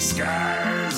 skies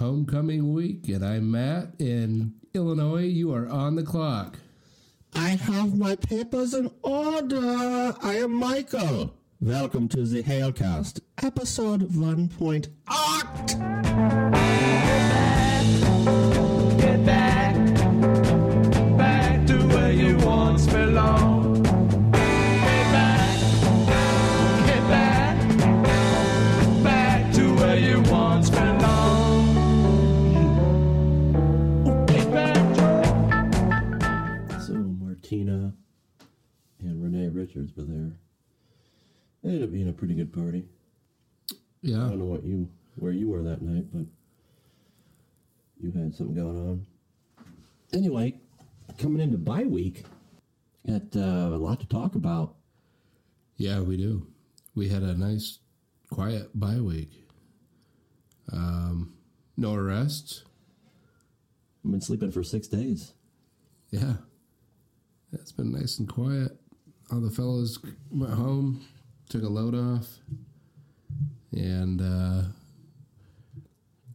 homecoming week, and I'm Matt in Illinois. You are on the clock. I have my papers in order. I am Michael. Welcome to the Hailcast, episode 1.8. Richards were there. It ended up being a pretty good party. Yeah. I don't know what you where you were that night, but you had something going on. Anyway, coming into bye week, got uh, a lot to talk about. yeah, we do. We had a nice, quiet bye week. Um, no arrests. I've been sleeping for six days. Yeah, it's been nice and quiet. All the fellows went home, took a load off, and uh,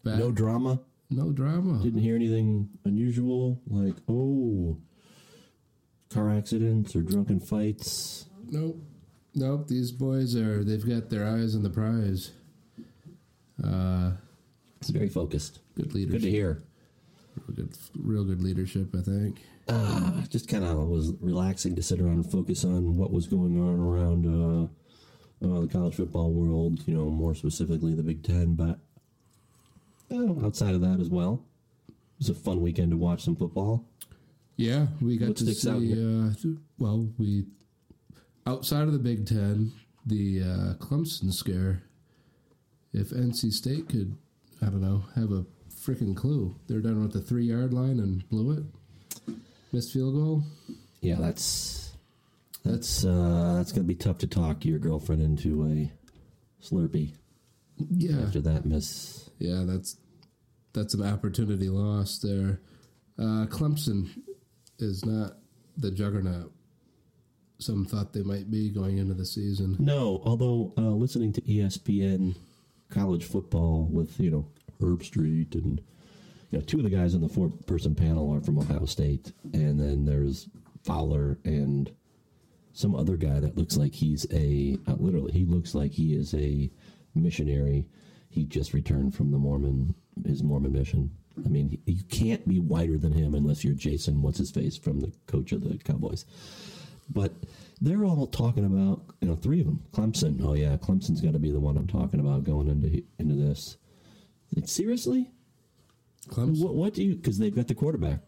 back, No drama. no drama. Didn't hear anything unusual, like oh, car accidents or drunken fights. Nope. Nope. These boys are, they've got their eyes on the prize. Uh, It's very focused. good leadership. Good to hear. Real good, real good leadership, I think. Uh, just kind of was relaxing to sit around and focus on what was going on around uh, uh, the college football world. You know, more specifically the Big Ten, but uh, outside of that as well. It was a fun weekend to watch some football. Yeah, we got What to see, out uh, well, we, outside of the Big Ten, the uh, Clemson scare, if NC State could, I don't know, have a freaking clue. They're down at the three yard line and blew it. Missed field goal. Yeah, that's that's uh, that's gonna be tough to talk your girlfriend into a Slurpee Yeah. after that miss. Yeah, that's that's an opportunity lost there. Uh, Clemson is not the juggernaut some thought they might be going into the season. No, although uh, listening to ESPN college football with you know Herbstreit and know two of the guys on the four person panel are from Ohio State, and then there's Fowler and some other guy that looks like he's a uh, literally he looks like he is a missionary. He just returned from the Mormon his Mormon mission. I mean, you can't be whiter than him unless you're Jason. What's his face from the coach of the Cowboys? But they're all talking about, you know, three of them. Clemson. Oh yeah, Clemson's got to be the one I'm talking about going into into this. Seriously, Clemson, what, what do you? Because they've got the quarterback.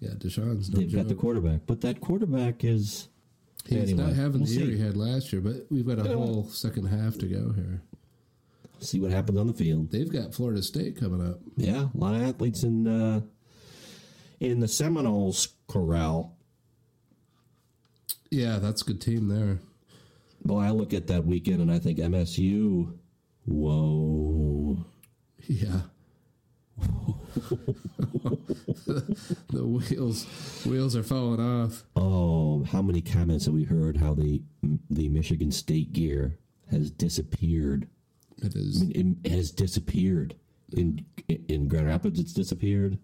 yeah, Deshaun's no They've got the quarterback, but that quarterback is. He's Anyway, not having we'll the year see. he had last year, but we've got a know whole second half to go here. See what happens on the field. They've got Florida State coming up. Yeah, a lot of athletes in uh, in the Seminoles corral. Yeah, that's a good team there. Boy, I look at that weekend and I think MSU. Whoa. Yeah. The wheels wheels are falling off. Oh, how many comments have we heard? How the the Michigan State gear has disappeared. It is I mean, It has disappeared in in Grand Rapids. It's disappeared.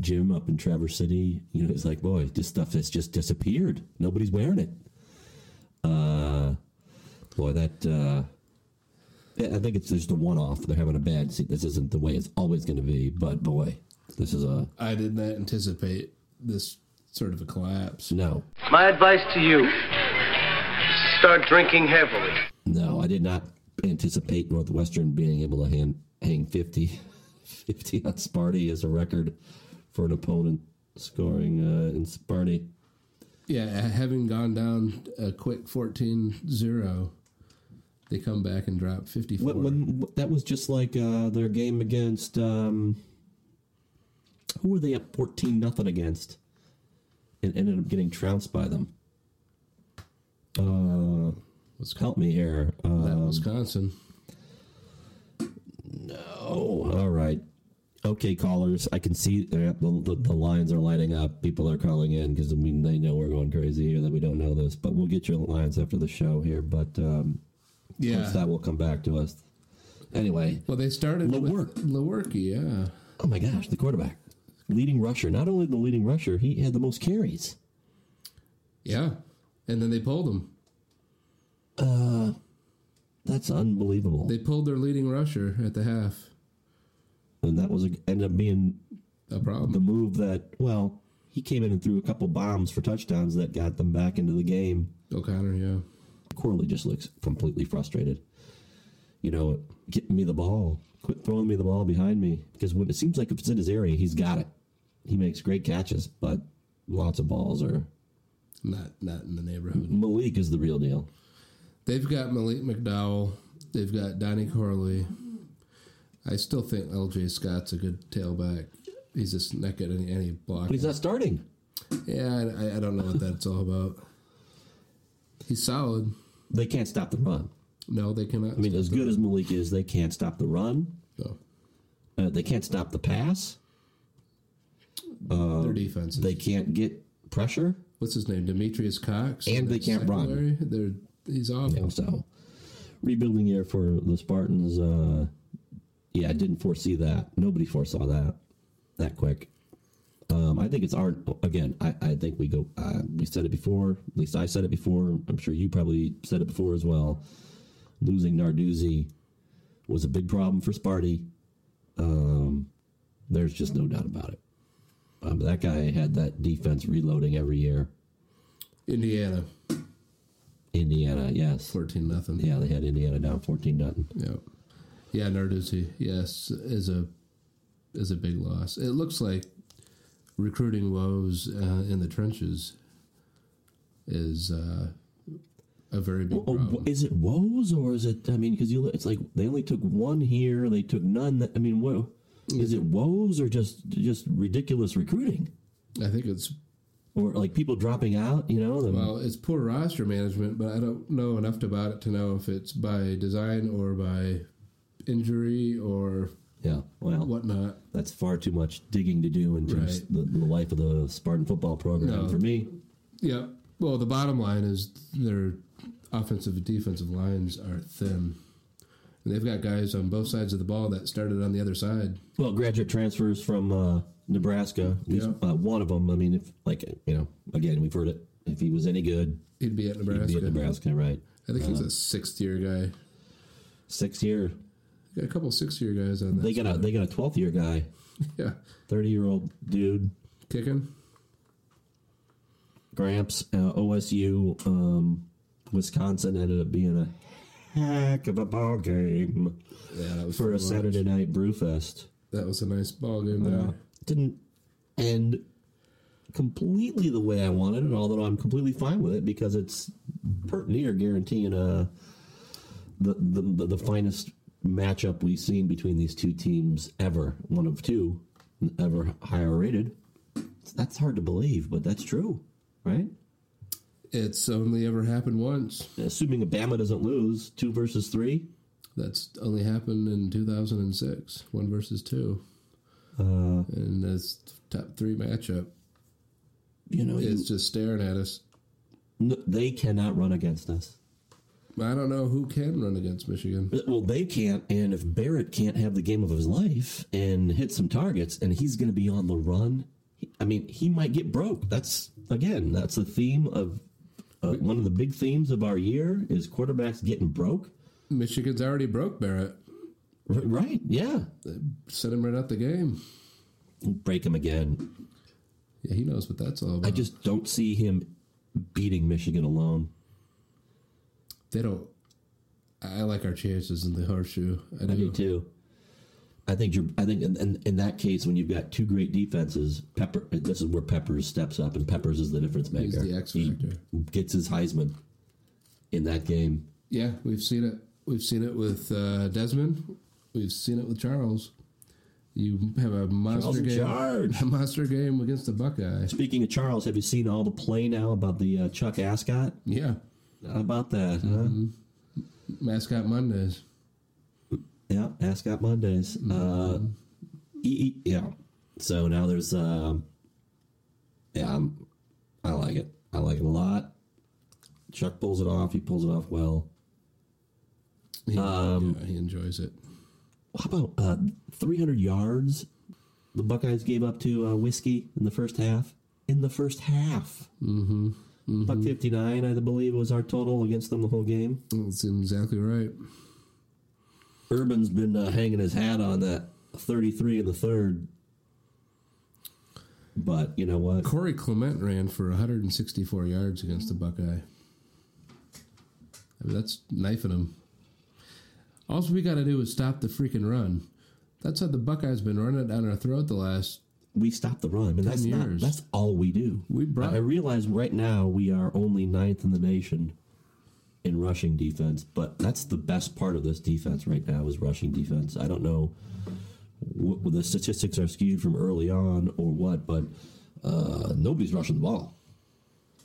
Jim up in Traverse City, you know, it's like, boy, this stuff has just disappeared. Nobody's wearing it. Uh, boy, that. Uh, I think it's just a one-off. They're having a bad. See, this isn't the way it's always going to be, but boy, this is a I did not anticipate this sort of a collapse. no. My advice to you start drinking heavily. No, I did not anticipate Northwestern being able to hand, hang 50, 50 on Sparty as a record for an opponent scoring uh, in Sparty. Yeah, having gone down a quick 14-0, they come back and drop 54. When, when that was just like uh, their game against um, who were they up fourteen nothing against, and ended up getting trounced by them. Uh, Was- help me here. that Um, Wisconsin. No. all right. Okay, callers. I can see uh, the, the, the lines are lighting up. People are calling in because I mean they know we're going crazy here that we don't know this, but we'll get your lines after the show here. But um, Yeah. once that will come back to us. Anyway, Well, they started Lewerke. with Lewerke, yeah. Oh my gosh, the quarterback. Leading rusher. Not only the leading rusher, he had the most carries. Yeah. And then they pulled him. Uh, That's unbelievable. They pulled their leading rusher at the half. and that was a, ended up being A problem. the move that, well, he came in and threw a couple bombs for touchdowns that got them back into the game. O'Connor, yeah. Corley just looks completely frustrated. You know, get me the ball. Quit throwing me the ball behind me. Because when it seems like if it's in his area, he's got it. He makes great catches, but lots of balls are. Not not in the neighborhood. Malik is the real deal. They've got Malik McDowell. They've got Donnie Corley. I still think LJ Scott's a good tailback. He's just not getting any block. But he's not starting. Yeah, I, I don't know what that's all about. He's solid. They can't stop the run. No, they cannot. I mean, as good as Malik is, they can't stop the run. No. Uh, they can't stop the pass. their defense. They can't get pressure. what's his name? Demetrius Cox. And they can't run. They're he's awful. So, rebuilding year for the Spartans. Uh, yeah, I didn't foresee that. Nobody foresaw that that quick. Um, I think it's our again. I, I think we go. Uh, we said it before. At least I said it before. I'm sure you probably said it before as well. Losing Narduzzi was a big problem for Sparty. Um, there's just no doubt about it. Um, that guy had that defense reloading every year. Indiana, Indiana, yes. fourteen nothing. Yeah, they had Indiana down 14 nothing. Yeah, yeah. Narduzzi, yes, is a is a big loss. It looks like recruiting woes uh, in the trenches is uh, a very big Oh, problem. is it woes or is it? I mean, because you, it's like they only took one here, they took none. That, I mean, what is it? Woes or just just ridiculous recruiting, I think it's or like people dropping out? You know, the, well, it's poor roster management, but I don't know enough about it to know if it's by design or by injury or yeah. Well, whatnot. that's far too much digging to do into Right. the, the life of the Spartan football program No. for me. Yeah. Well, the bottom line is their offensive and defensive lines are thin. And they've got guys on both sides of the ball that started on the other side. Well, graduate transfers from uh, Nebraska. At least, Yeah. uh, one of them. I mean, if like you know, again, we've heard it. If he was any good, He'd be at Nebraska. he'd Nebraska. be at Nebraska, right? I think he's a sixth year guy. Six year. Got a couple six year guys on that. They got a they got a twelfth year guy, yeah. thirty year old dude. Kicking. Gramps, uh, OSU, um, Wisconsin ended up being a heck of a ball game Yeah, that was for a. Saturday night brew fest. That was a nice ball game there. Didn't end completely the way I wanted it, although I'm completely fine with it because it's pert near guaranteeing uh, the, the, the, the finest matchup we've seen between these two teams ever. One of two ever higher rated. That's hard to believe, but that's true, right? It's only ever happened once. assuming Bama doesn't lose, two versus three. That's only happened in 2006. One versus two. Uh, And this top three matchup you know, you, just staring at us. n- they cannot run against us. I don't know who can run against Michigan. Well, they can't, and if Barrett can't have the game of his life and hit some targets, and he's going to be on the run, I mean, he might get broke. That's again, that's the theme of uh, one of the big themes of our year is quarterbacks getting broke. Michigan's already broke Barrett. R- right? Yeah, Set him right out the game. break him again. Yeah, he knows what that's all about. I just don't see him beating Michigan alone. They don't. I like our chances in the horseshoe. I do. I do too. I think you're. I think in, in, in that case, when you've got two great defenses, Pepper. This is where Peppers steps up, and Peppers is the difference maker. He's the X He gets his Heisman in that game. Yeah, we've seen it. We've seen it with uh, Desmond. We've seen it with Charles. You have a monster game, charge. a monster game against the Buckeye. Speaking of Charles, have you seen all the play now about the uh, Chuck Ascot? Yeah, How about that? Mm-hmm. Huh? mascot Mondays. Yeah, Ascot Mondays. Uh, e- e- yeah. So now there's. Uh, yeah, I'm, I like it. I like it a lot. Chuck pulls it off. He pulls it off well. He, Um, yeah, he enjoys it. How about uh, 300 yards the Buckeyes gave up to uh, Whiskey in the first half? In the first half. Mm-hmm. Buck 59, I believe, was our total against them the whole game. That's exactly right. Urban's been uh, hanging his hat on that 33 in the third. But you know what? Corey Clement ran for 164 yards against the Buckeye. I mean, that's knifing him. All we got to do is stop the freaking run. That's how the Buckeyes been running down our throat the last. We stopped the run. Mean, that's Ten not, that's all we do. We brought- I I realize right now we are only ninth in the nation in rushing defense, but that's the best part of this defense right now is rushing defense. I don't know what the statistics are skewed from early on or what, but uh, nobody's rushing the ball.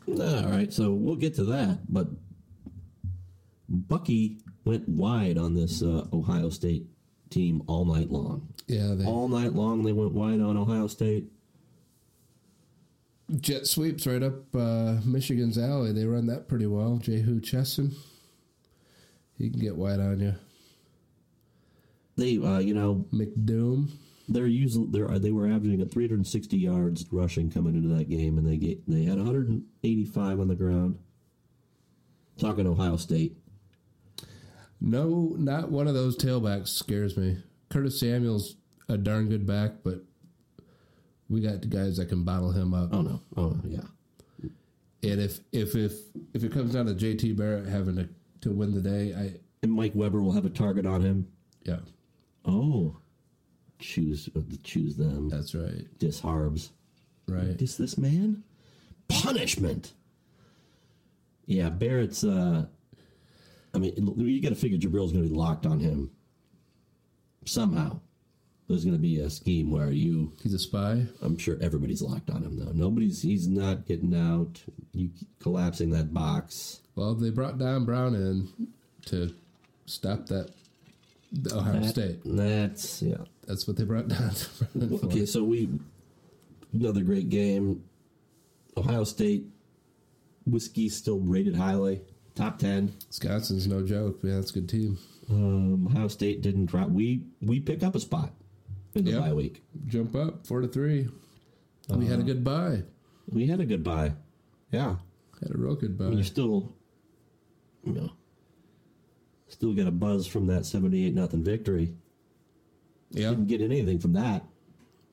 All right, so we'll get to that, but Bucky went wide on this uh, Ohio State team all night long. Yeah, they All night long, they went wide on Ohio State. jet sweeps right up uh, Michigan's alley. They run that pretty well. Jehu Chesson, he can get wide on you. They, uh, you know, McDoom, they're usually they're they were averaging at 360 yards rushing coming into that game, and they get they had 185 on the ground. Talking Ohio State, no, not one of those tailbacks scares me. Curtis Samuel's a darn good back, but we got the guys that can bottle him up. oh no, oh yeah, And if if if if it comes down to JT Barrett having to to win the day, I and Mike Weber will have a target on him. yeah, Oh, choose uh, choose them. that's right, Dis Harbs. right. Dis this man punishment. Yeah, Barrett's. uh I mean, you got to figure Jabril's going to be locked on him somehow. There's going to be a scheme where you He's a spy. I'm sure everybody's locked on him though. Nobody's he's not getting out. You collapsing that box. Well, they brought Don Brown in to stop that the Ohio That- State. That's yeah. That's what they brought Don Brown for. Okay, so we another great game. Ohio State whiskey still rated highly, top ten. Wisconsin's no joke. Yeah, that's a good team. Um, Ohio State didn't drop. We we pick up a spot in the Yep. bye week. Jump up four to three. We had a good bye. We had a good bye. Yeah, Had a real good I mean, bye. you're still, you know, still got a buzz from that seventy-eight nothing victory. Yeah. Didn't get anything from that.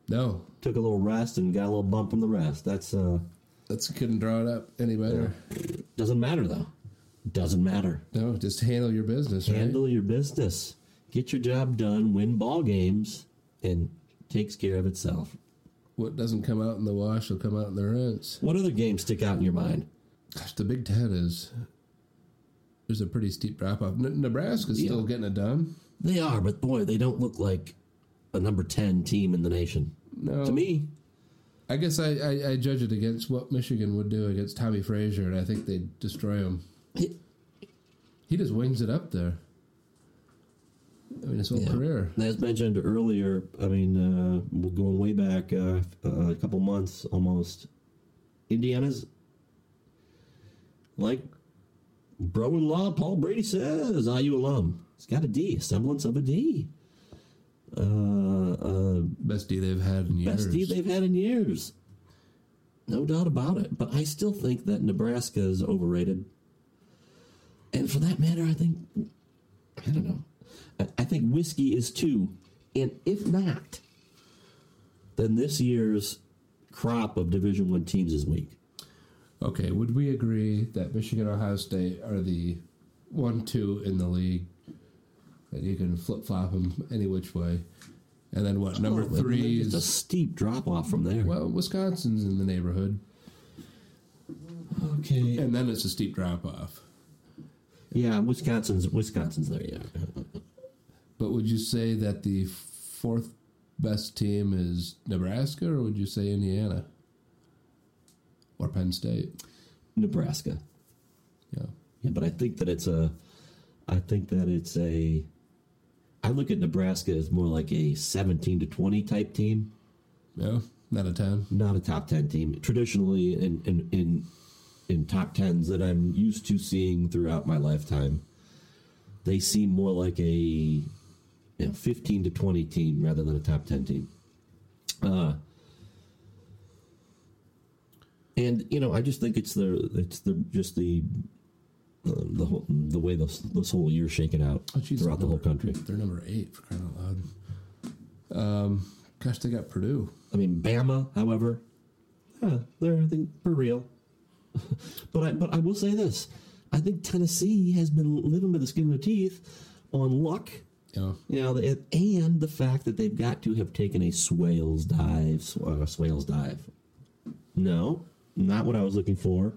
No, took a little rest and got a little bump from the rest. That's uh that's couldn't draw it up any better. doesn't matter though. Doesn't matter. No, just handle your business. Right? Handle your business. Get your job done, win ball games, and takes care of itself. What doesn't come out in the wash will come out in the rinse. What other games stick out in your mind? Gosh, the Big Ten is there's a pretty steep drop off. N- Nebraska's still getting it done. They are, but boy, they don't look like a number ten team in the nation. No, To me, I guess I, I, I judge it against what Michigan would do against Tommy Frazier, and I think they'd destroy him. It- He just wings it up there. I mean, his whole Yeah. career. As mentioned earlier, I mean, uh, we're going way back uh, uh, a couple months almost. Indiana's like bro-in-law Paul Brady says, IU alum. It's got a D, a semblance of a D. Uh, uh, Best D they've had in years. best D they've had in years. No doubt about it. But I still think that Nebraska is overrated. And for that matter, I think, I don't know. I, I think whiskey is too. And if not, then this year's crop of Division One teams is weak. Okay, would we agree that Michigan, and Ohio State are the one, two in the league? That you can flip flop them any which way. And then what? Number Oh, three it's a steep drop off from there. well, Wisconsin's in the neighborhood, okay. and then it's a steep drop off. Yeah, Wisconsin's Wisconsin's there. Yeah. But would you say that the fourth best team is Nebraska, or would you say Indiana or Penn State? Nebraska. Yeah, Yeah, but I think that it's a. I think that it's a. I look at Nebraska as more like a seventeen to twenty type team, yeah, not a ten. not a top ten team. Traditionally, in in in, in top tens that I'm used to seeing throughout my lifetime, they seem more like a you know, fifteen to twenty team rather than a top ten team. Uh, and you know, I just think it's the it's the just the uh, the whole, the way this this whole year's shaken out Oh, geez, throughout the whole country. They're number eight for crying out loud. Um, gosh, they got Purdue. I mean, Bama, however, yeah, they're I think for real. but I but I will say this: I think Tennessee has been living by the skin of their teeth on luck. Know, You know, and the fact that they've got to have taken a Swales dive, uh, Swales dive. No, not what I was looking for,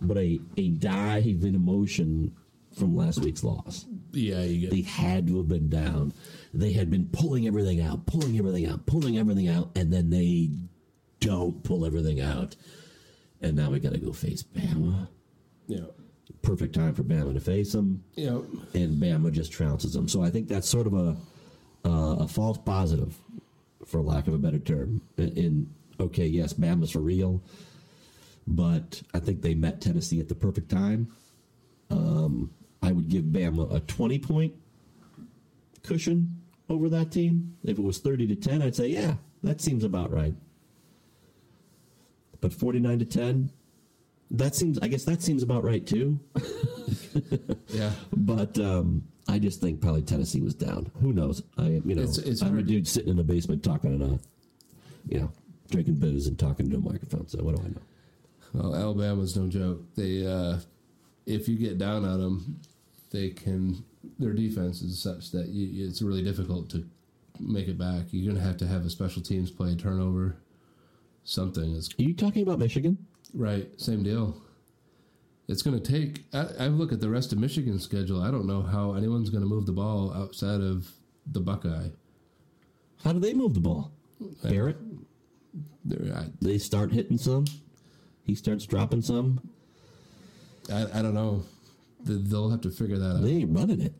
but a a dive in emotion from last week's loss. yeah, you They had to have been down. They had been pulling everything out, pulling everything out, pulling everything out, and then they don't pull everything out. And now we got to go face Bama. yeah, Perfect time for Bama to face them, yeah, and Bama just trounces them. So I think that's sort of a uh, a false positive, for lack of a better term. In, in okay, yes, Bama's for real, but I think they met Tennessee at the perfect time. Um, I would give Bama a twenty point cushion over that team. If it was thirty to ten, I'd say yeah, that seems about right. But forty nine to ten, that seems. I guess that seems about right too. yeah. But um, I just think probably Tennessee was down. Who knows? I you know It's- it's I'm a dude sitting in a basement talking to, a you know, drinking booze and talking to a microphone. So what do I know? Well, Alabama's no joke. They, uh, if you get down on them, they can. Their defense is such that you, it's really difficult to make it back. You're gonna have to have a special teams play, turnover, something. is Are you talking about Michigan? right. Same deal. It's going to take. I, I look at the rest of Michigan's schedule. I don't know how anyone's going to move the ball outside of the Buckeye. How do they move the ball? Barrett, They're- I, they start hitting some. He starts dropping some. I, I don't know. They- They'll have to figure that out. They ain't running it.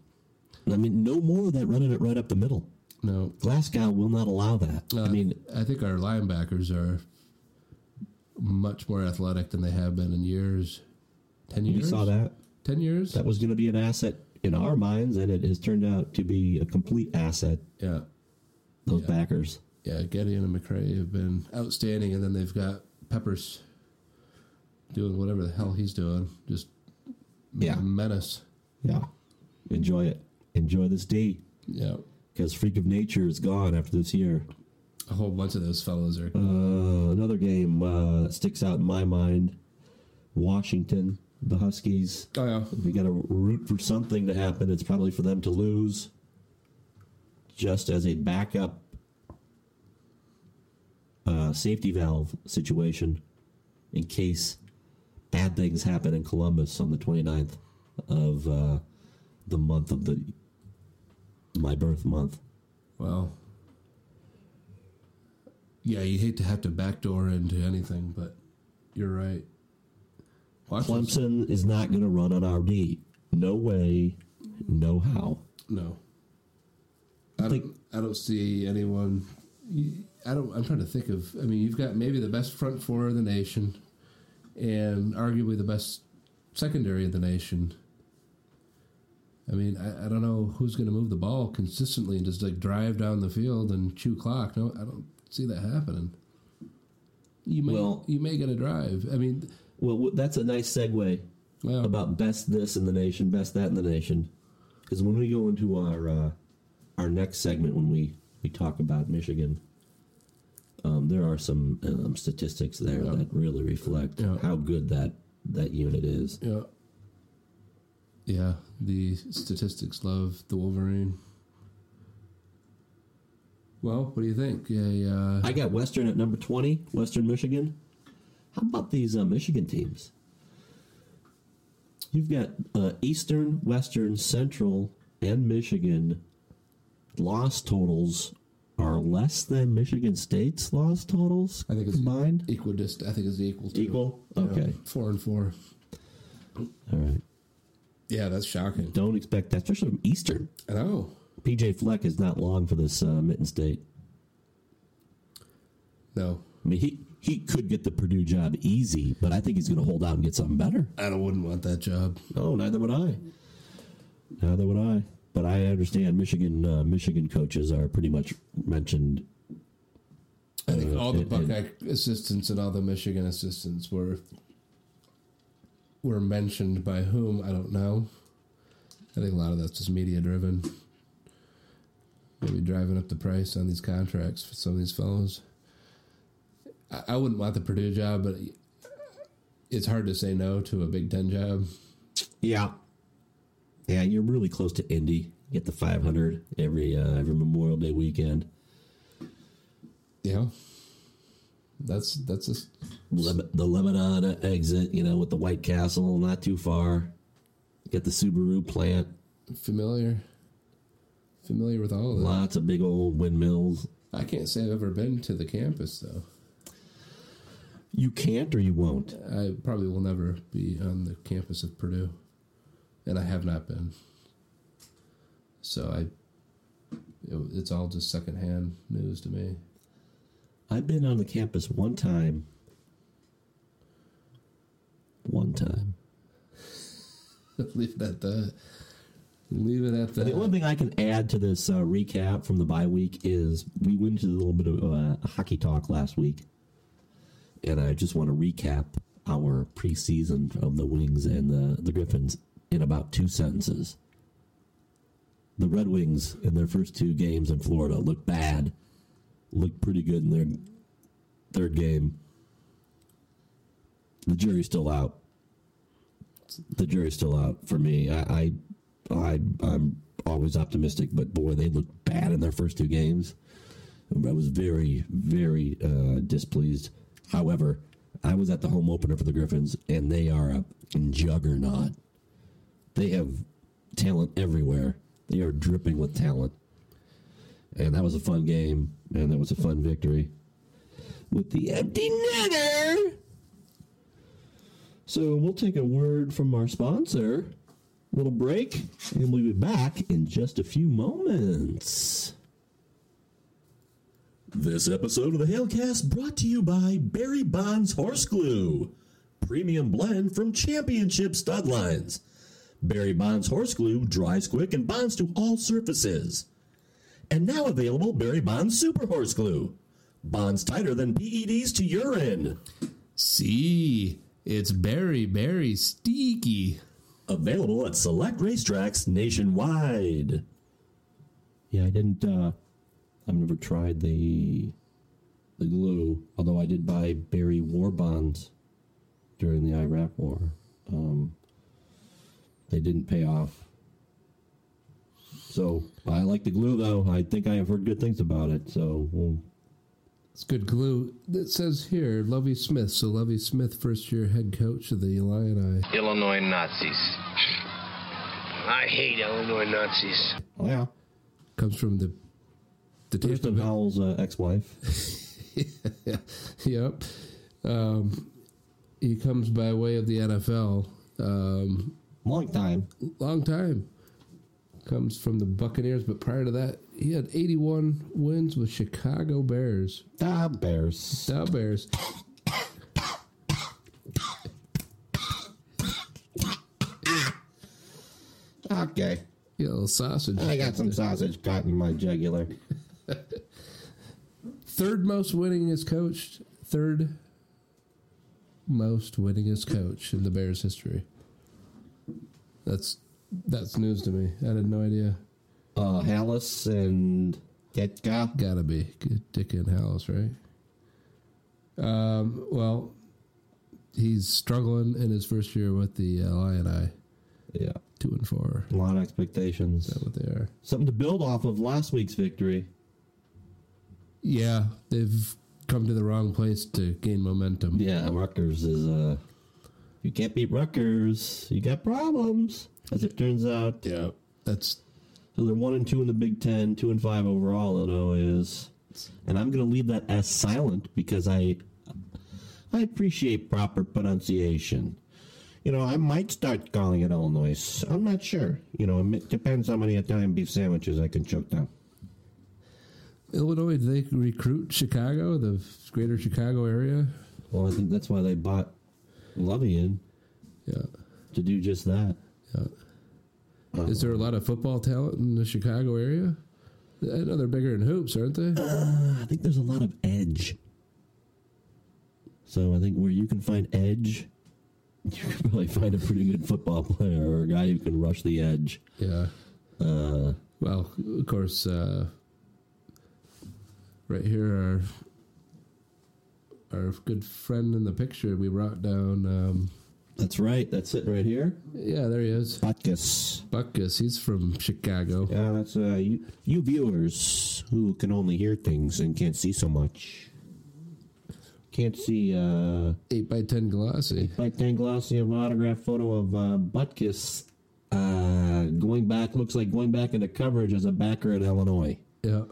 I mean, no more of that running it right up the middle. No, Glasgow will not allow that. Uh, I mean, I think our linebackers are much more athletic than they have been in years. Ten years. we saw that. Ten years. That was going to be an asset in our minds, and it has turned out to be a complete asset. yeah, Those Yeah. backers. yeah. Gedeon and McCray have been outstanding, and then they've got Peppers doing whatever the hell he's doing. Just Yeah. a menace. Yeah. Enjoy it. Enjoy this D. Yeah, Because Freak of Nature is gone after this year. a whole bunch of those fellows are. Uh, another game uh, that sticks out in my mind Washington, the Huskies. oh yeah, If we got to root for something to happen, it's probably for them to lose. Just as a backup uh, safety valve situation in case bad things happen in Columbus on the 29th of uh, the month of the my birth month. well. Yeah, you hate to have to backdoor into anything, but you're right. Washington's- Clemson is not going to run on RD. No way, no how. No. I don't, think- I don't see anyone. I don't. I'm trying to think of. I mean, you've got maybe the best front four in the nation, and arguably the best secondary in the nation. I mean, I, I don't know who's going to move the ball consistently and just like drive down the field and chew clock. No, I don't see that happening. You may Well- you may get a drive. I mean, Well, that's a nice segue well, about best this in the nation, best that in the nation. Because when we go into our uh, our next segment, when we, we talk about Michigan, um, there are some um, statistics there Yeah. that really reflect Yeah. how good that that unit is. yeah, yeah. The statistics love the Wolverine. Well, what do you think? Yeah, uh, I got Western at number 20, Western Michigan. How about these uh, Michigan teams? You've got uh, Eastern, Western, Central, and Michigan. Loss totals are less than Michigan State's loss totals I think it's combined. equidist. I think it's equal. To, Equal? Yeah, Okay. four and four. All right. Yeah, that's shocking. Don't expect that, especially from Eastern. I know. PJ Fleck is not long for this uh, Mitten State. No, I mean, he, he could get the Purdue job easy, but I think he's going to hold out and get something better. I don't, wouldn't want that job. Oh, neither would I. Neither would I. But I understand Michigan uh, Michigan coaches are pretty much mentioned. I think Uh, all the and- and- Buckeye assistants and all the Michigan assistants were were mentioned by whom I don't know. I think a lot of that's just media driven. Maybe driving up the price on these contracts for some of these fellows. I, I wouldn't want the Purdue job, but it's hard to say no to a Big Ten job. Yeah, yeah, you're really close to Indy. Get the 500 every uh, every Memorial Day weekend. You know, that's that's Leb- the Lebanon exit, you know, with the White Castle, not too far. Get the Subaru plant, familiar, familiar with all of that. lots of big old windmills. I can't say I've ever been to the campus though. You can't or you won't. I probably will never be on the campus of Purdue, and I have not been. So I, it, it's all just secondhand news to me. I've been on the campus one time. One time. Leave it at that. Leave it at that. The only thing I can add to this uh, recap from the bye week is we went into a little bit of uh, hockey talk last week, and I just want to recap our preseason of the Wings and the, the Griffins in about two sentences. The Red Wings in their first two games in Florida looked bad, looked pretty good in their third game. The jury's still out. The jury's still out for me. I, I I, I'm always optimistic, but boy, they looked bad in their first two games. I was very, very uh, displeased. However, I was at the home opener for the Griffins, and they are a juggernaut. They have talent everywhere. They are dripping with talent. And that was a fun game, and that was a fun victory. With the empty netter. So we'll take a word from our sponsor little break, and we'll be back in just a few moments. This episode of the Hailcast brought to you by Barry Bonds Horse Glue, premium blend from Championship Stud Lines. Barry Bonds Horse Glue dries quick and bonds to all surfaces. And now available Barry Bonds Super Horse Glue. Bonds tighter than PEDs to urine. See, it's Barry Barry sticky. Available at select racetracks nationwide. Yeah, I didn't. uh I've never tried the the glue, although I did buy Barry War bonds during the Iraq War. Um, they didn't pay off. So I like the glue, though. I think I have heard good things about it. So we'll It's good glue. It says here, Lovie Smith. So Lovie Smith, first year head coach of the Illini. Illinois Nazis. I hate Illinois Nazis. Oh yeah. Comes from the the Tampa Thurston Bay- Howell's uh, ex-wife. yep. Um, he comes by way of the NFL. Um, Long time. long time. Comes from the Buccaneers, but prior to that, he had 81 wins with Chicago Bears. Ah, Bears. The Bears. Okay. Yeah, little sausage. I got some sausage caught in my jugular. Third most winning winningest coach. Third most winning winningest coach in the Bears history. That's that's news to me. I had no idea. Uh, Halas and Ditka. Gotta be Dick and Halas, right? Um, well, he's struggling in his first year with the uh, Lion Eye. Yeah. two and four. A lot of expectations. Is that what they are? Something to build off of last week's victory. Yeah, they've come to the wrong place to gain momentum. Yeah, Rutgers is. uh You can't beat Rutgers. You got problems, as it turns out. Yeah, that's So they're one and two in the Big Ten, two and five overall. Illinois is, and I'm going to leave that as silent because I, I appreciate proper pronunciation. You know, I might start calling it Illinois. I'm not sure. You know, it depends how many Italian beef sandwiches I can choke down. Illinois. Do they recruit Chicago, the greater Chicago area? Well, I think that's why they bought Lovie in Yeah, to do just that. yeah. Is there a lot of football talent in the Chicago area? I know they're bigger in hoops, aren't they? I think there's a lot of edge. So I think where you can find edge, you can probably find a pretty good football player or a guy who can rush the edge. Yeah. Uh, Well, of course, uh, right here, our our good friend in the picture we brought down. Um, that's right. That's it right here. yeah, there he is. Butkus. Buckus. He's from Chicago. Yeah, that's uh, you, you viewers who can only hear things and can't see so much. Can't see uh, Eight by ten glossy. like ten Glossy of autograph photo of uh, Butkus uh, going back. Looks like going back into coverage as a backer at Illinois. Yeah.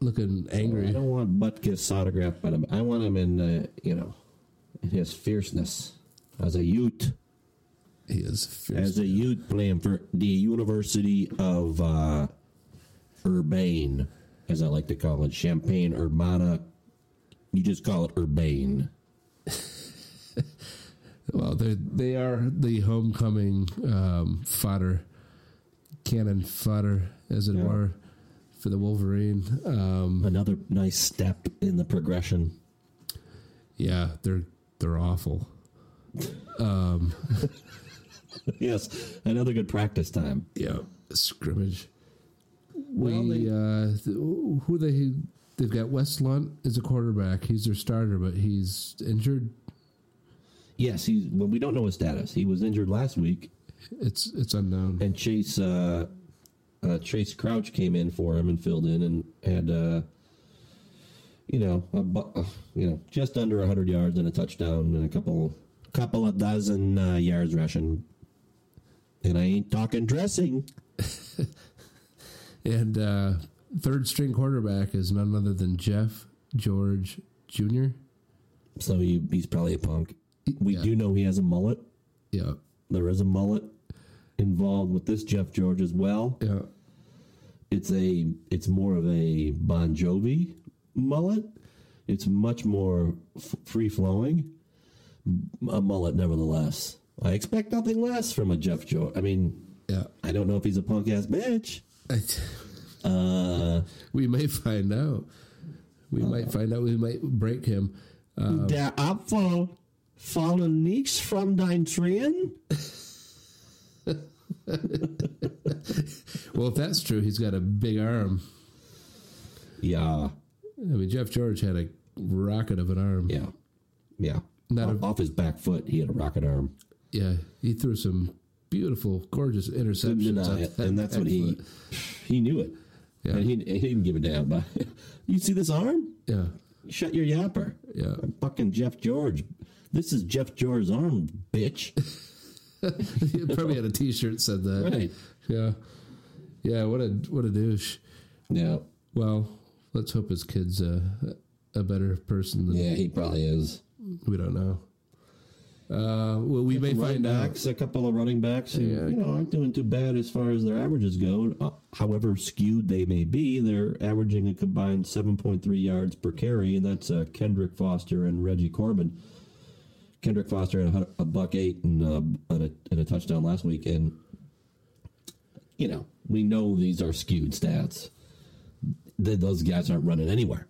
Looking angry. I don't want Butkus autograph, but I want him in, uh, you know, in his fierceness as a youth. He is fierce. as a youth, playing for the University of uh, Urbane, as I like to call it, Champaign Urbana. You just call it Urbane. Well, they they are the homecoming um, fodder, cannon fodder, as it Yeah. were, for the Wolverine. Um, Another nice step in the progression. yeah, they're they're awful. yes, another good practice time. Yeah, scrimmage. Well, we they- uh, th- who they they've got Wes Lunt as a quarterback. He's their starter, but he's injured. Yes, he's. Well, we don't know his status. He was injured last week, It's it's unknown. and Chayce uh, uh, Chayce Crouch came in for him and filled in and had uh, you know a, uh, you know just under hundred yards and a touchdown and a couple couple of dozen uh, yards rushing. And I ain't talking dressing. And uh, third string quarterback is none other than Jeff George Jr. So he, he's probably a punk. We Yeah. do know he has a mullet. Yeah, There is a mullet involved with this Jeff George as well. yeah. it's a it's more of a Bon Jovi mullet. It's much more f- free flowing. A mullet, nevertheless. I expect nothing less from a Jeff George. I mean, Yeah, I don't know if he's a punk ass bitch. Uh, we may find out. We might find out. We might break him. der Apfel fallen nichts from dein Trien. Well, if that's true, he's got a big arm. Yeah, I mean, Jeff George had a rocket of an arm. yeah, yeah. Not off, a- off his back foot, he had a rocket arm. Yeah, he threw some beautiful, gorgeous interceptions. deny it, that and that's what he he knew it. Yeah. And he, he didn't give a damn. But you see this arm? Yeah, Shut your yapper. yeah. I'm fucking Jeff George. This is Jeff George's arm, bitch. he probably had a T-shirt said that. Right. Yeah, yeah. What a what a douche. Yeah. Well, let's hope his kid's a a better person than Yeah, he probably is. We don't know. Uh, well, we may find out. backs, a couple of running backs who, Yeah. you know, aren't doing too bad as far as their averages go. Uh, however skewed they may be, they're averaging a combined 7.3 yards per carry, and that's uh, Kendrick Foster and Reggie Corbin. Kendrick Foster had a, a buck eight and, uh, and, a, and a touchdown last week, and you know we know these are skewed stats. Th those guys aren't running anywhere.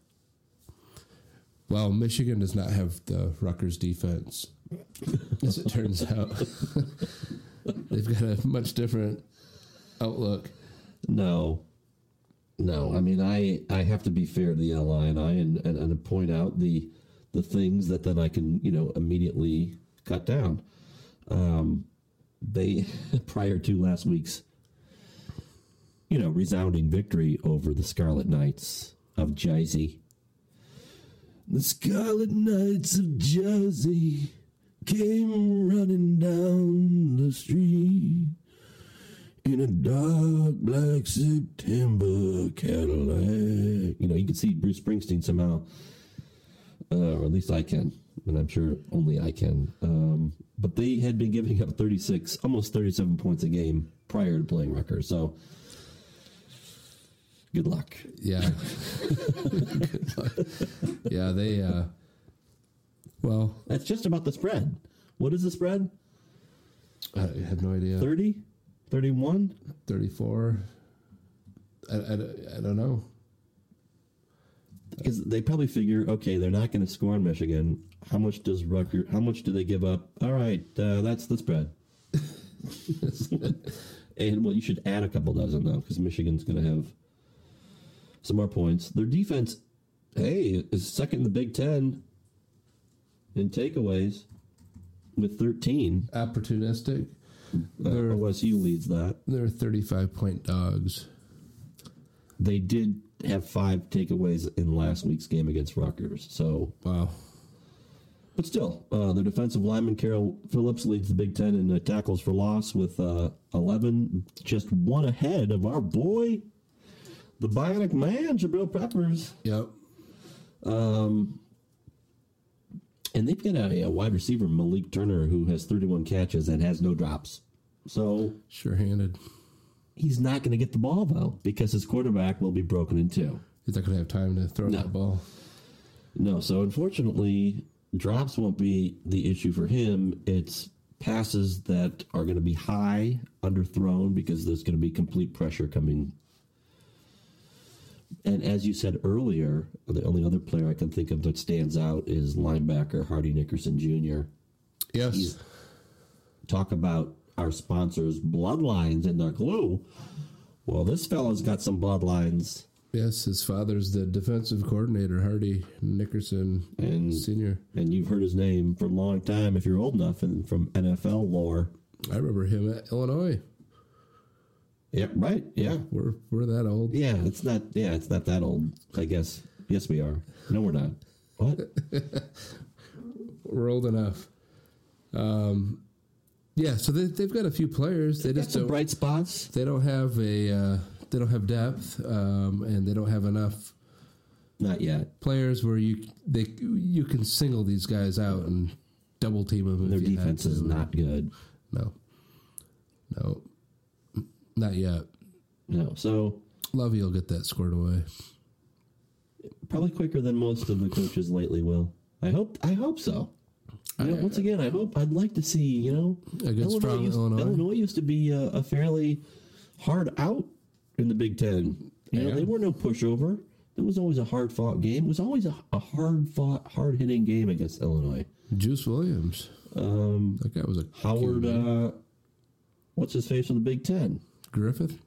Well, Michigan does not have the Rutgers defense, as it turns out. They've got a much different outlook. No, no. I mean, I I have to be fair to the Illini and, I and and point out the the things that then I can you know immediately cut down. Um, they prior to last week's you know resounding victory over the Scarlet Knights. of Jersey. The Scarlet Knights of Jersey came running down the street in a dark black September Cadillac. You know, you can see Bruce Springsteen somehow, uh, or at least I can, and I'm sure only I can. Um, but they had been giving up 36, almost 37 points a game prior to playing Rutgers. So, good luck. Yeah. Good luck. yeah, they uh well, That's just about the spread. What is the spread? I have no idea. 30? 31? 34 I, I, I don't know. Because they probably figure, okay, they're not going to score on Michigan. How much does Rutgers? How much do they give up? All right, uh, that's the spread. and well, you should add a couple dozen though, because Michigan's going to have some more points. Their defense, hey, is second in the Big Ten in takeaways with thirteen. Opportunistic. Uh, They're- OSU leads that. They're 35 point dogs. They did have five takeaways in last week's game against Rutgers, so Wow. But still, uh, the defensive lineman Carroll Phillips leads the Big Ten in uh, tackles for loss with uh, 11, just one ahead of our boy, the Bionic Man, Jabril Peppers. Yep. Um, and they've got a, a wide receiver, Malik Turner, who has 31 catches and has no drops. So Sure handed. he's not going to get the ball, though, because his quarterback will be broken in two. He's not going to have time to throw No. that ball. No, so unfortunately, drops won't be the issue for him. It's passes that are going to be high, underthrown, because there's going to be complete pressure coming. And as you said earlier, the only other player I can think of that stands out is linebacker Hardy Nickerson Jr. Yes. He's- Talk about our sponsors' bloodlines and their glue. Well, this fellow's got some bloodlines. yes, his father's the defensive coordinator, Hardy Nickerson And- Sr. And you've heard his name for a long time if you're old enough and from NFL lore. I remember him at Illinois. Yeah, right. Yeah. We're we're that old. Yeah, it's not yeah, it's not that old, I guess. Yes we are. No we're not. What? We're old enough. Um, yeah, so they, they've got a few players. They Got just some don't, bright spots. they don't have a uh, they don't have depth, um, and they don't have enough Not yet. players where you they you can single these guys out and double team them. Their defense is not good. No, no, not yet. No. So Lovie will get that squared away. probably quicker than most of the coaches lately will. I hope I hope so. You know, once again, I hope I'd like to see, you know, strong used, Illinois. used to be a, a fairly hard out in the Big Ten. You know, Yeah. they were no pushover. It was always a hard fought game. It was always a, a hard fought, hard hitting game against Illinois. Juice Williams. Um, That guy was a Howard, uh, what's his face in the Big Ten? Griffith.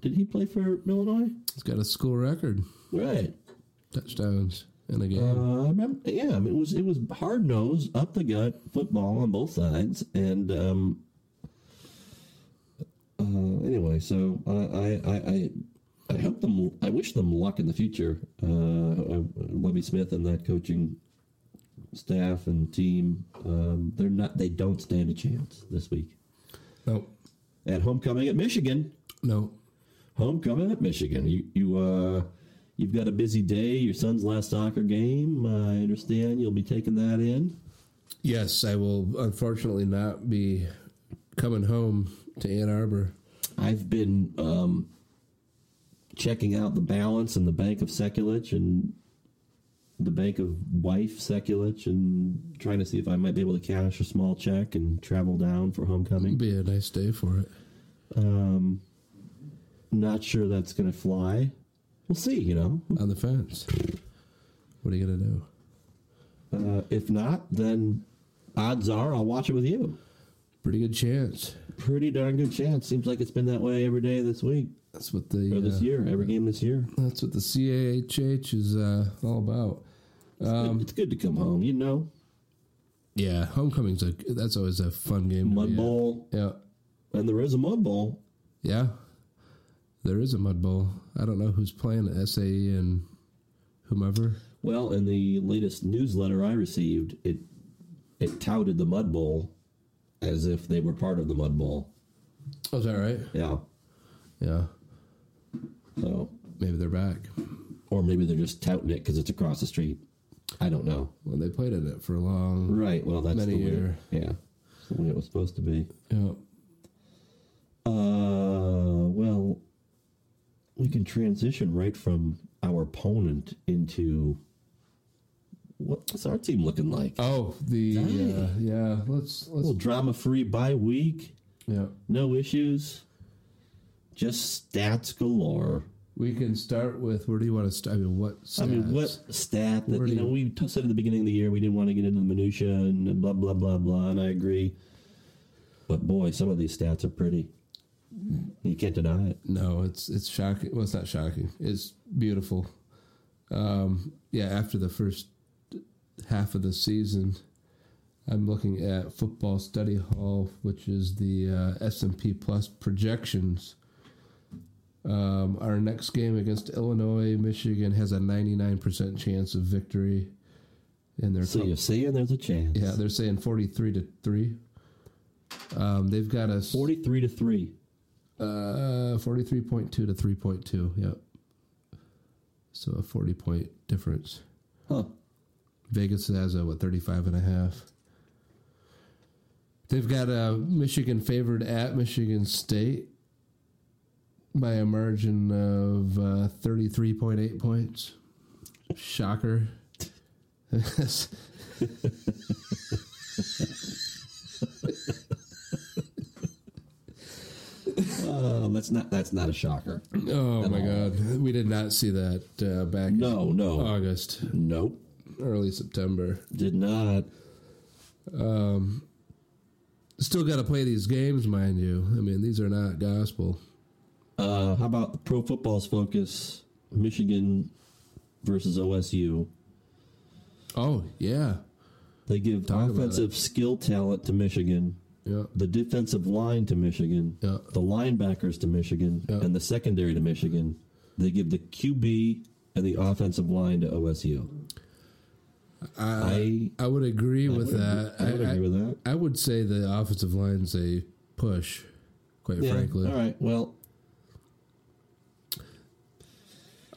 Did he play for Illinois? He's got a school record Right. touchdowns in a game. Uh, I remember, yeah, it was it was hard nose, up the gut football on both sides, and um, uh, anyway, so I I, I I I hope them. I wish them luck in the future. Uh, Lovie Smith and that coaching staff and team. Um, they're not. They don't stand a chance this week no, at homecoming at Michigan. no. Homecoming at Michigan. You you uh you've got a busy day. Your son's last soccer game. I understand you'll be taking that in. Yes, I will unfortunately not be coming home to Ann Arbor. I've been um, checking out the balance in the Bank of Sekulich and the Bank of Wife Sekulich and trying to see if I might be able to cash a small check and travel down for homecoming. It'd Be a nice day for it. Um, not sure that's going to fly. We'll see. You know, On the fence. What are you gonna do? uh, if not, then odds are I'll watch it with you. Pretty good chance. Pretty darn good chance. Seems like it's been that way every day this week That's what the or this uh, year. Every game this year. That's what the CAHH is uh, all about. Um, it's good to come home. You know, Yeah, homecoming's a that's always a fun game. Mud. Bowl, Yeah, and there is a Mud Bowl. yeah. There is a mud bowl. I don't know who's playing SAE and whomever. Well, in the latest newsletter I received, it it touted the Mud Bowl as if they were part of the Mud Bowl. Oh, is that right? Yeah. Yeah. So, Maybe they're back. or maybe they're just touting it because it's across the street. I don't know. Well, they played in it for a long. Right. Well, that's Many the way. Yeah. That's the way it was supposed to be. Yeah. Uh, well, we can transition right from our opponent into what's our team looking like? Oh, the uh, yeah. Let's let's drama free bye week, yeah. no issues, just stats galore. We can start with where do you want to start? I mean, what? Stats? I mean, what stat that Where you know we said at the beginning of the year we didn't want to get into the minutia and blah blah blah blah, and I agree. But boy, some of these stats are pretty. You can't deny it. No, it's it's shocking. Well, it's not shocking. It's beautiful. Um, yeah, after the first half of the season, I'm looking at Football Study Hall, which is the uh, S and P Plus projections. Um, our next game against Illinois, Michigan has a 99% chance of victory. And they're So you're saying there's a chance? yeah, they're saying 43 to three. Um, they've got a forty-three to three. uh, 43.2 to 3.2. Yep. So a 40 point difference. Huh. Vegas has a, what, 35 and a half. They've got a Michigan favored at Michigan State by a margin of uh, 33.8 points. Shocker. That's not that's not a shocker. oh my God. We did not see that uh, back No, in no, August, nope, early September. did not. Um, Still got to play these games, mind you. I mean, these are not gospel. Uh, how about pro football's focus? Michigan versus OSU. Oh yeah, They give Talk offensive skill talent to Michigan, yeah, the defensive line to Michigan, Yeah. the linebackers to Michigan, Yeah. and the secondary to Michigan. They give the QB and the offensive line to OSU. I I would agree with would that. agree- I would agree with that. I would say the offensive line's a push, quite frankly. all right. Well,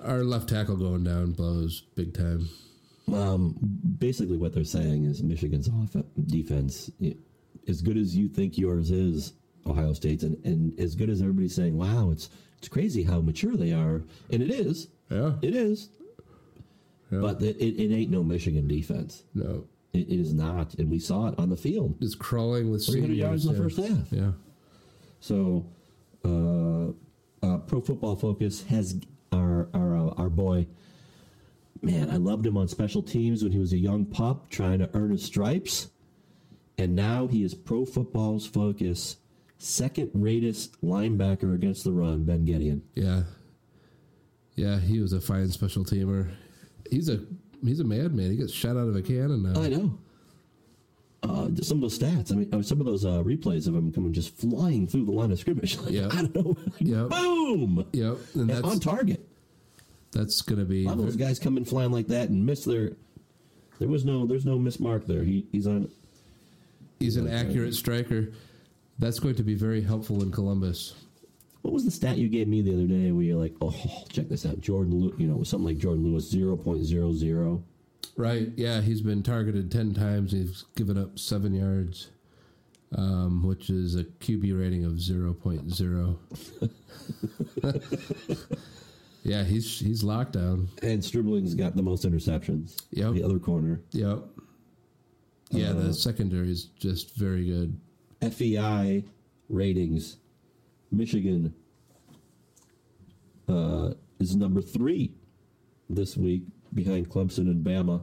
Our left tackle going down blows big time. Um, basically, what they're saying is Michigan's off defense, as good as you think yours is, Ohio State's, and, and as good as everybody's saying, wow, it's it's crazy how mature they are, and it is, Yeah, it is, yeah. but it, it, ain't no Michigan defense. no, It, it is not, and we saw it on the field. It's crawling with 300 yards in the first half. Yeah, So, uh, uh, Pro Football Focus has our our uh, our boy. Man, I loved him on special teams when he was a young pup trying to earn his stripes, and now he is Pro Football's Focus second ratest linebacker against the run. Ben Gedeon. yeah, yeah. He was a fine special teamer. He's a he's a madman. He gets shot out of a cannon now. I know. Uh, some of those stats. I mean, uh, some of those uh, replays of him coming just flying through the line of scrimmage. Like, Yeah. I don't know. Yep. Boom. Yep, and that's on target. that's gonna be A lot of those guys come in flying like that and miss their. There was no, there's no miss mark there. He, he's on. he's an accurate striker. That's going to be very helpful in Columbus. What was the stat you gave me the other day? Where you're like, oh, check this out, Jordan. Lew- You know, something like Jordan Lewis zero point zero zero. Right. Yeah, he's been targeted 10 times. He's given up seven yards, um, which is a QB rating of 0.0. yeah, he's he's locked down. And Stribling's got the most interceptions. Yep. The other corner. Yep. Yeah, Uh, the secondary is just very good. FEI ratings, Michigan uh, is number three this week behind Clemson and Bama.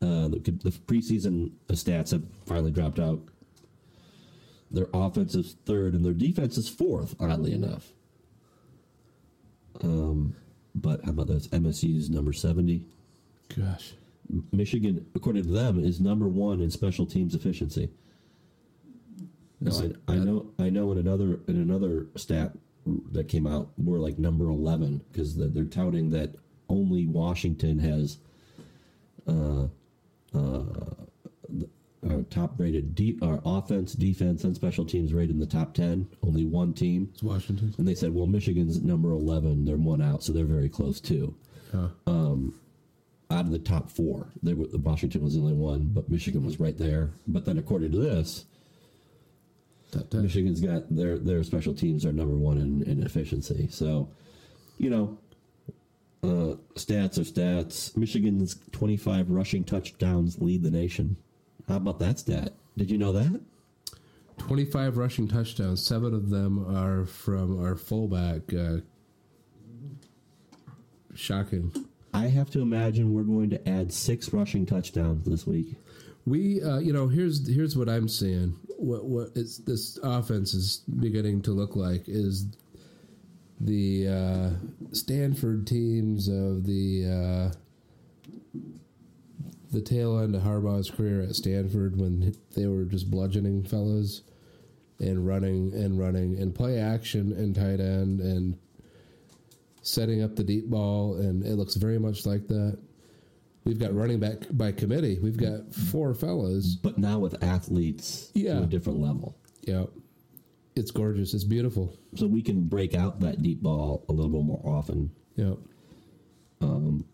Uh, the, the preseason stats have finally dropped out. Their offense is third and their defense is fourth, oddly enough. Um, but how about this? MSU's number 70. Gosh. Michigan, according to them, is number one in special teams efficiency. Now, I, I know, I know. In another in another stat that came out, we're like number eleven because they're touting that only Washington has uh, uh, our top rated de- our offense, defense, and special teams rated in the top ten. Only one team, It's Washington. and they said, well, Michigan's number eleven. They're one out, so they're very close too. Huh. Out of the top four, they were, the Washington was the only one, but Michigan was right there. But then, according to this, Michigan's got their their special teams are number one in, in efficiency. So, you know, uh, stats are stats. Michigan's 25 rushing touchdowns lead the nation. How about that stat? Did you know that? 25 rushing touchdowns. Seven of them are from our fullback. Uh, shocking. I have to imagine we're going to add six rushing touchdowns this week. We, uh, you know, here's here's what I'm seeing. What what is this offense is beginning to look like is the uh, Stanford teams of the uh, the tail end of Harbaugh's career at Stanford when they were just bludgeoning fellas and running and running and play action and tight end and setting up the deep ball and it looks very much like that. We've got running back by committee. We've got four fellas. But now with athletes to a different level. Yeah. It's gorgeous. It's beautiful. So we can break out that deep ball a little bit more often. Yeah. Um,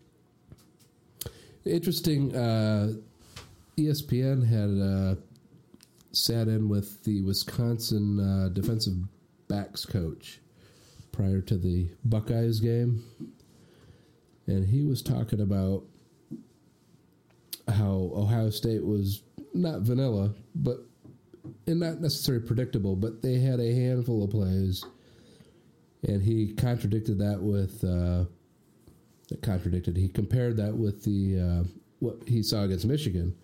Interesting. Uh, ESPN had uh, sat in with the Wisconsin uh, defensive backs coach prior to the Buckeyes game, and he was talking about how Ohio State was not vanilla, but and not necessarily predictable, but they had a handful of plays, and he contradicted that with. Uh, contradicted. He compared that with the uh, what he saw against Michigan.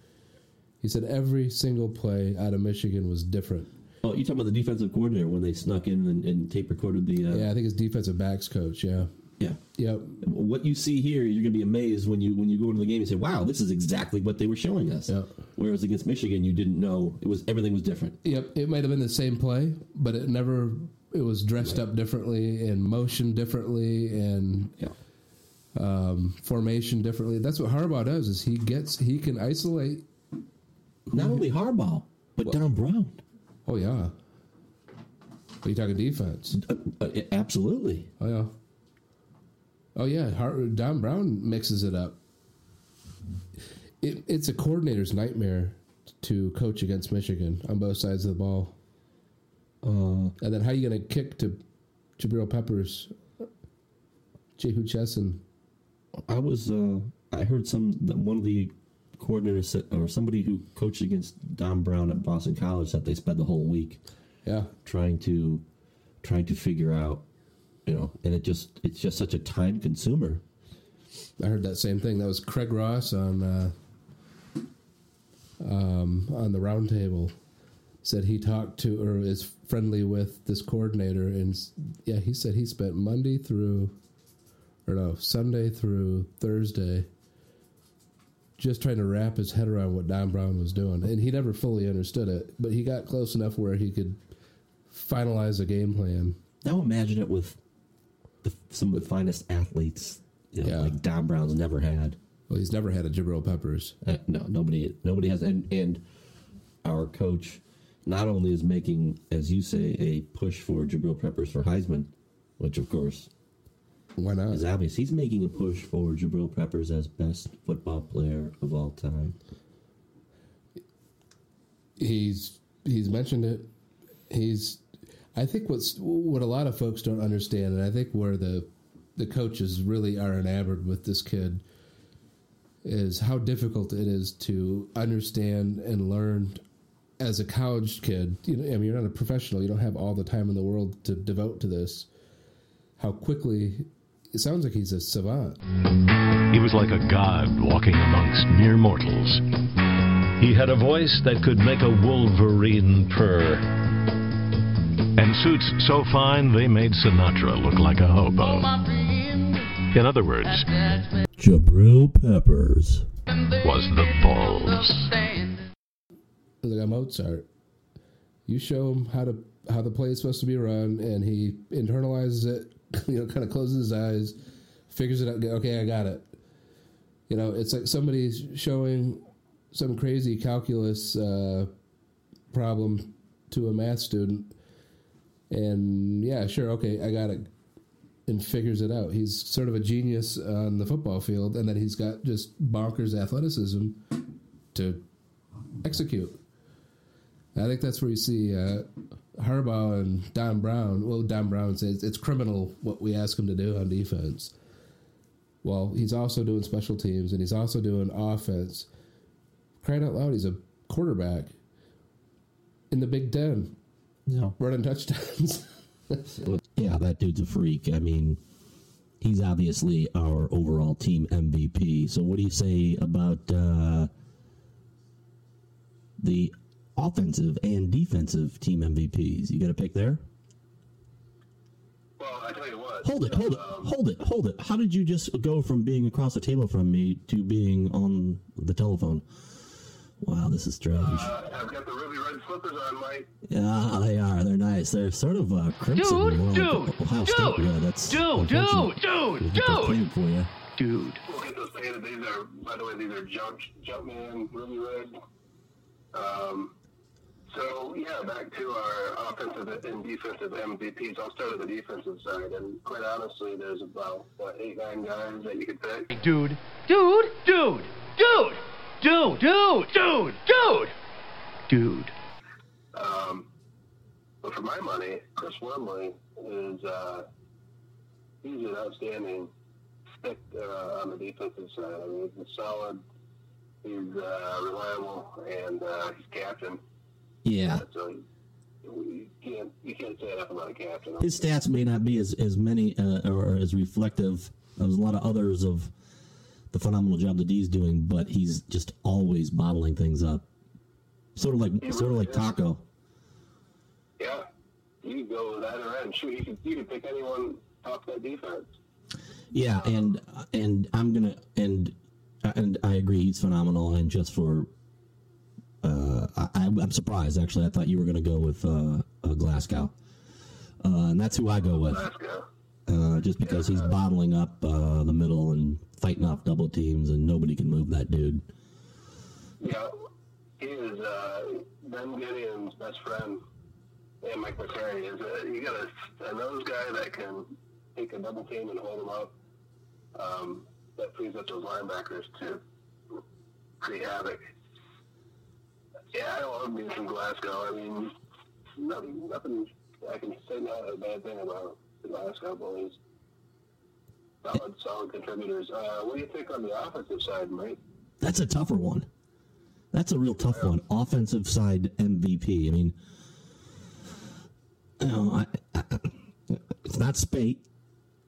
He said every single play out of Michigan was different. Oh, you talking about the defensive coordinator when they snuck in and, and tape recorded the? Uh, Yeah, I think it's defensive backs coach. Yeah, yeah. yep, What you see here, you're going to be amazed when you when you go into the game and say, "Wow, this is exactly what they were showing us." Yeah. Whereas against Michigan, you didn't know it was everything was different. yep. It might have been the same play, but it never. It was dressed up differently and motion differently and Yeah. um, formation differently. That's what Harbaugh does. Is he gets he can isolate. Not only Harbaugh, but Don Brown. Oh yeah. Are you talking defense? Uh, uh, absolutely. Oh yeah. Oh yeah. Har- Don Brown mixes it up. It, it's a coordinator's nightmare to coach against Michigan on both sides of the ball. Uh, And then how are you going to kick to Jabril Peppers, Jehu Chesson? I was. Uh, I heard some one of the coordinators said, or somebody who coached against Don Brown at Boston College said they spent the whole week Yeah, trying to trying to figure out, you know, and it just it's just such a time consumer. I heard that same thing. That was Craig Ross on uh, um, on the roundtable. Said he talked to or is friendly with this coordinator, and yeah, he said he spent Monday through, or no, Sunday through Thursday, just trying to wrap his head around what Don Brown was doing, and he never fully understood it, but he got close enough where he could finalize a game plan. Now imagine it with the, some of the finest athletes, you know, Yeah. like Don Brown's never had. Well, he's never had a Jabril Peppers. Uh, no, nobody, nobody has, and and our coach not only is making, as you say, a push for Jabril Peppers for Heisman, which of course Why not? is obvious. He's making a push for Jabril Peppers as best football player of all time. he's he's mentioned it. He's I think what's what a lot of folks don't understand, and I think where the the coaches really are enamored with this kid is how difficult it is to understand and learn as a college kid. You know, I mean, you're not a professional. You don't have all the time in the world to devote to this. How quickly it sounds like he's a savant. He was like a god walking amongst mere mortals. He had a voice that could make a wolverine purr. And suits so fine they made Sinatra look like a hobo. Oh, in other words, Jabril Peppers. was the balls. Look at Mozart. You show him how to how the play is supposed to be run, and he internalizes it. You know, kind of closes his eyes, figures it out. Okay, I got it. You know, it's like somebody's showing some crazy calculus uh, problem to a math student, and yeah, sure, okay, I got it, and figures it out. He's sort of a genius on the football field, and then he's got just bonkers athleticism to execute. I think that's where you see uh, Harbaugh and Don Brown. Well, Don Brown says it's criminal what we ask him to do on defense. Well, he's also doing special teams and he's also doing offense. Crying out loud, he's a quarterback in the Big Ten, No. running touchdowns. Yeah, that dude's a freak. I mean, he's obviously our overall team MVP. So, what do you say about uh, the offensive and defensive team MVPs? You got a pick there? Well, I tell you what. Hold it, hold it, um, hold it, hold it. How did you just go from being across the table from me to being on the telephone? Wow, this is strange. Uh, I've got the ruby red slippers on, Mike. Yeah, they are. They're nice. They're sort of uh, crimson. Dude, more dude, like Ohio State dude. That's dude, unfortunate. dude, dude, We'll get those dude. cleaned for you. Dude. We'll get those painted. These are, by the way, these are jump Jumpman ruby red. Um, so yeah, back to our offensive and defensive MVPs. I'll start with the defensive side, and quite honestly, there's about what eight, nine guys that you could pick. Dude. Dude. Dude. Dude. Dude. Dude. Dude. Dude. Dude. Um, but for my money, Chris Wormley is uh, he's an outstanding stick uh, on the defensive side. I mean, he's solid, he's uh, reliable, and uh, he's captain. Yeah. So you, can't you can't say enough about a captain. His stats may not be as, as many uh, or as reflective as a lot of others of the phenomenal job that D's doing, but he's just always bottling things up. Sort of like sort of like Taco. Yeah, you could go with either end. Shoot, you could you could pick anyone off that defense. Yeah, and and I'm gonna and and I agree he's phenomenal. And just for uh, I, I'm surprised actually. I thought you were gonna go with uh, uh, Glasgow, uh, and that's who I go with. Uh, just because he's bottling up uh, the middle and fighting off double teams, and nobody can move that dude. Yeah, he is uh, Ben Gedeon's best friend, and Mike McCray is a, you got a, a nose guy that can take a double team and hold him up. Um, that frees up those linebackers to create havoc. Yeah, I love me some Glasgow. I mean, nothing, nothing I can say not a bad thing about the Glasgow boys. Solid, solid contributors. Uh, what do you think on the offensive side, Mike? That's a tougher one. That's a real tough one. Offensive side MVP. I mean, you know, I, I, it's not Speight.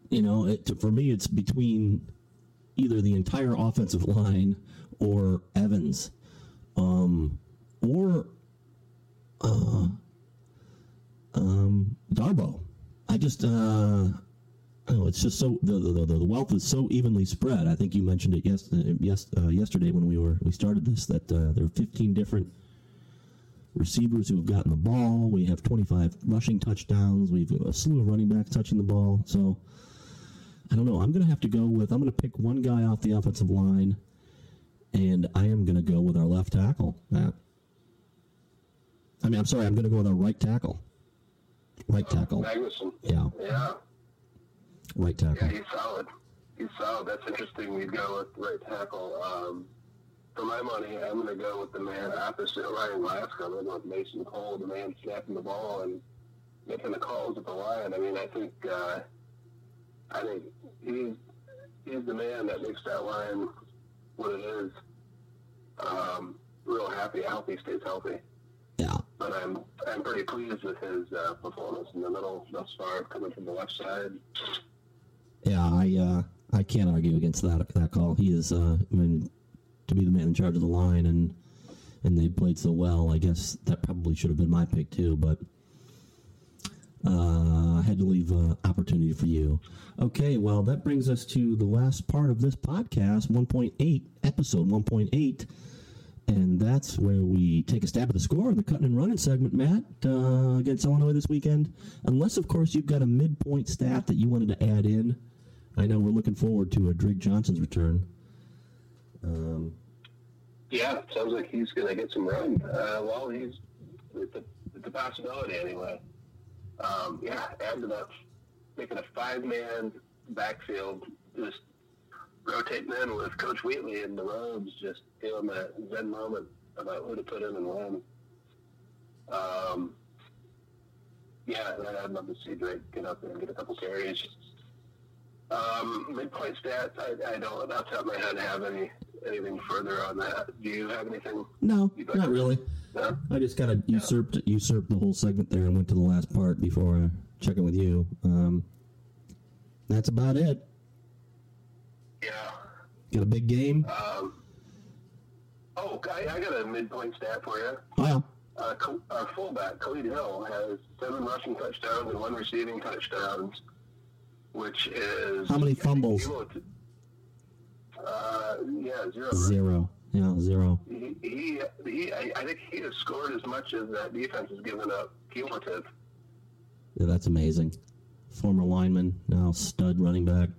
You know, it, for me, it's between either the entire offensive line or Evans, um, or uh, um, Darboh. I just, uh, Oh, it's just so the, the the the wealth is so evenly spread. I think you mentioned it yes, uh, yes uh, yesterday when we were we started this that uh, there are 15 different receivers who have gotten the ball. We have 25 rushing touchdowns. We've a slew of running backs touching the ball. So I don't know. I'm going to have to go with I'm going to pick one guy off the offensive line, and I am going to go with our left tackle. Matt. I mean, I'm sorry. I'm going to go with our right tackle. Right tackle. Magnuson. Yeah, Yeah. right Yeah, tackle. he's solid. He's solid. That's interesting. We'd go with right tackle. Um, for my money, I'm going to go with the man opposite Ryan Glasgow. I'm going to go with Mason Cole, the man snapping the ball and making the calls at the line. I mean, I think uh, I think he's he's the man that makes that line what it is. Um, real happy. healthy, stays healthy. Yeah. But I'm I'm pretty pleased with his uh, performance in the middle thus far, coming from the left side. Yeah, I uh, I can't argue against that that call. He is, uh, I mean, to be the man in charge of the line, and and they played so well. I guess that probably should have been my pick too, but uh, I had to leave uh, opportunity for you. Okay, well that brings us to the last part of this podcast, 1.8 episode 1.8. And that's where we take a stab at the score in the cutting and running segment, Matt, uh, against Illinois this weekend. Unless, of course, you've got a midpoint stat that you wanted to add in I know we're looking forward to a Drake Johnson's return. Um, Yeah, sounds like he's going to get some run. Uh, well, he's it's a, it's a possibility anyway. Um, yeah, to that, making a five-man backfield, just rotating in with Coach Wheatley and the Robes, just feeling that zen moment about who to put in and when. Um, yeah, I'd love to see Drake get up there and get a couple carries. Um, midpoint stats, I, I don't, off the top of my head, have any anything further on that. Do you have anything? no, not really. No? I just kind of usurped usurped the whole segment there and went to the last part before uh, checking with you. Um, that's about it. Yeah. Got a big game. Um, oh, I, I got a midpoint stat for you. Oh, yeah. Uh, our fullback, Khalid Hill, has seven rushing touchdowns and one receiving touchdowns, which is How many fumbles? Uh, yeah, zero. Zero. Yeah, zero. He, he, he I, I think he has scored as much as that defense has given up cumulative. Yeah, that's amazing. Former lineman, now stud running back,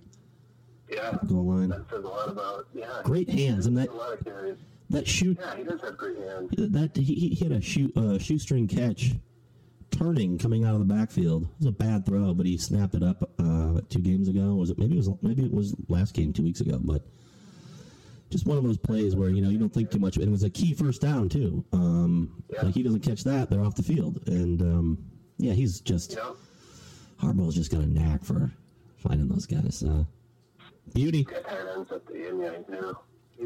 Yeah, goal line. that says a lot about. Yeah, Great hands, and that a lot of carries. that shoot Yeah, he does have great hands. that he, he hit a shoe uh, shoestring catch, turning coming out of the backfield. It was a bad throw, but he snapped it up uh, two games ago. Was it maybe it was maybe it was last game two weeks ago, but just one of those plays where you know you don't think too much. And it was a key first down too. Um, Like he doesn't catch that, they're off the field. And um, yeah, he's just You know, Harbaugh's just got a knack for finding those guys. Uh, beauty. got tight ends at the end, yeah.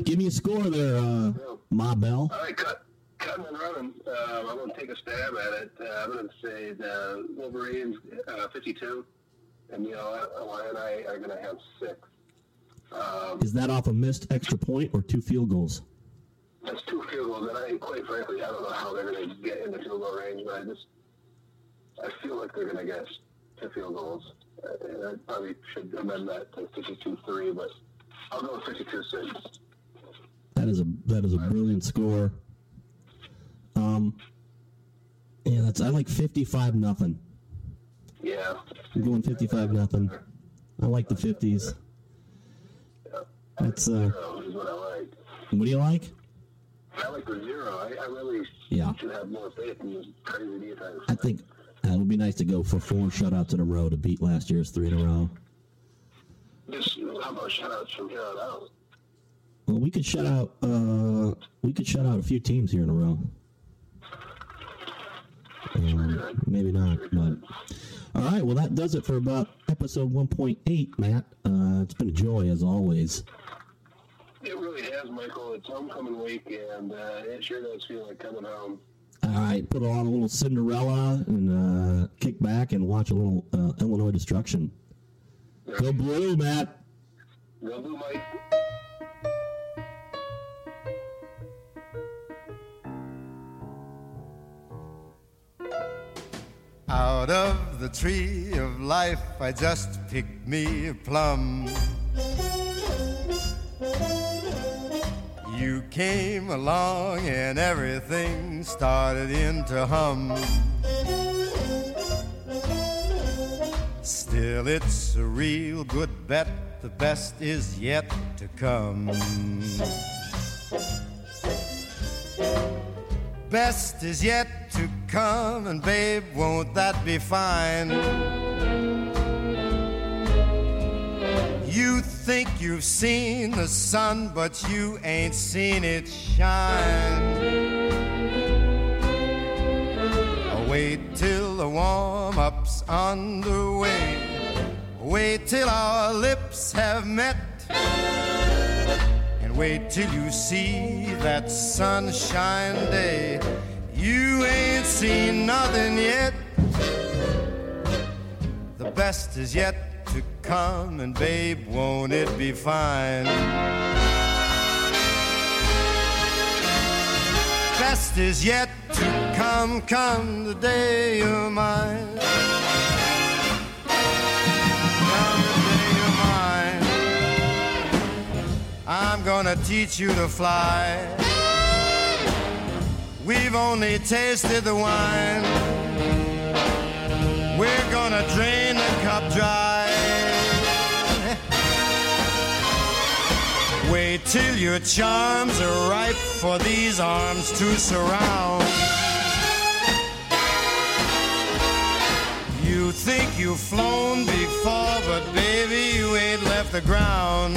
Give me a score there, uh, Ma Bell. All right, cut, cutting and running. Um, I'm going to take a stab at it. Uh, I'm going to say the Wolverines uh, 52, and you know, Illini and I are going to have six. Um, Is that off a missed extra point or two field goals? that's two field goals, and I, quite frankly, I don't know how they're going to get in the field goal range, but I just, I feel like they're going to get two field goals. Uh, and I probably should amend that to 52-3, but I'll go with 52-6. That is a that is a brilliant score. Um, yeah, that's I like fifty five nothing. Yeah. I'm going fifty five nothing. I like the fifties. That's uh, what I like. what do you like? I like the zero. I, I really Yeah. should have more faith in this crazy defense. I think uh, it would be nice to go for four shutouts in a row to beat last year's three in a row. Just how about shutouts from here on out? Well, we could shut out uh, we could shut out a few teams here in a row. Um, maybe not, but all right. Well, that does it for about episode one point eight, Matt. Uh, it's been a joy as always. It really has, Michael. It's homecoming week, and uh, it sure does feel like coming home. All right, put on a little Cinderella and uh, kick back and watch a little uh, Illinois destruction. Go blue, Matt. Go Blue Mike. Out of the tree of life, I just picked me a plum. You came along and everything started into hum. Still, it's a real good bet. The best is yet to come. Best is yet to come, and babe, won't that be fine? You think you've seen the sun, but you ain't seen it shine. Oh, wait till the warm up's underway. Wait till our lips have met. Wait till you see that sunshine day. You ain't seen nothing yet. The best is yet to come, and babe, won't it be fine? Best is yet to come, come the day you're mine. I'm gonna teach you to fly. We've only tasted the wine. We're gonna drain the cup dry. Wait till your charms are ripe for these arms to surround. You think you've flown before, but baby, you ain't left the ground.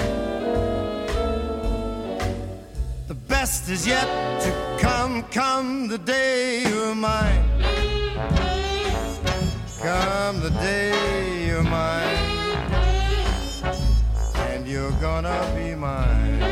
Best is yet to come, come the day you're mine. Come the day you're mine, and you're gonna be mine.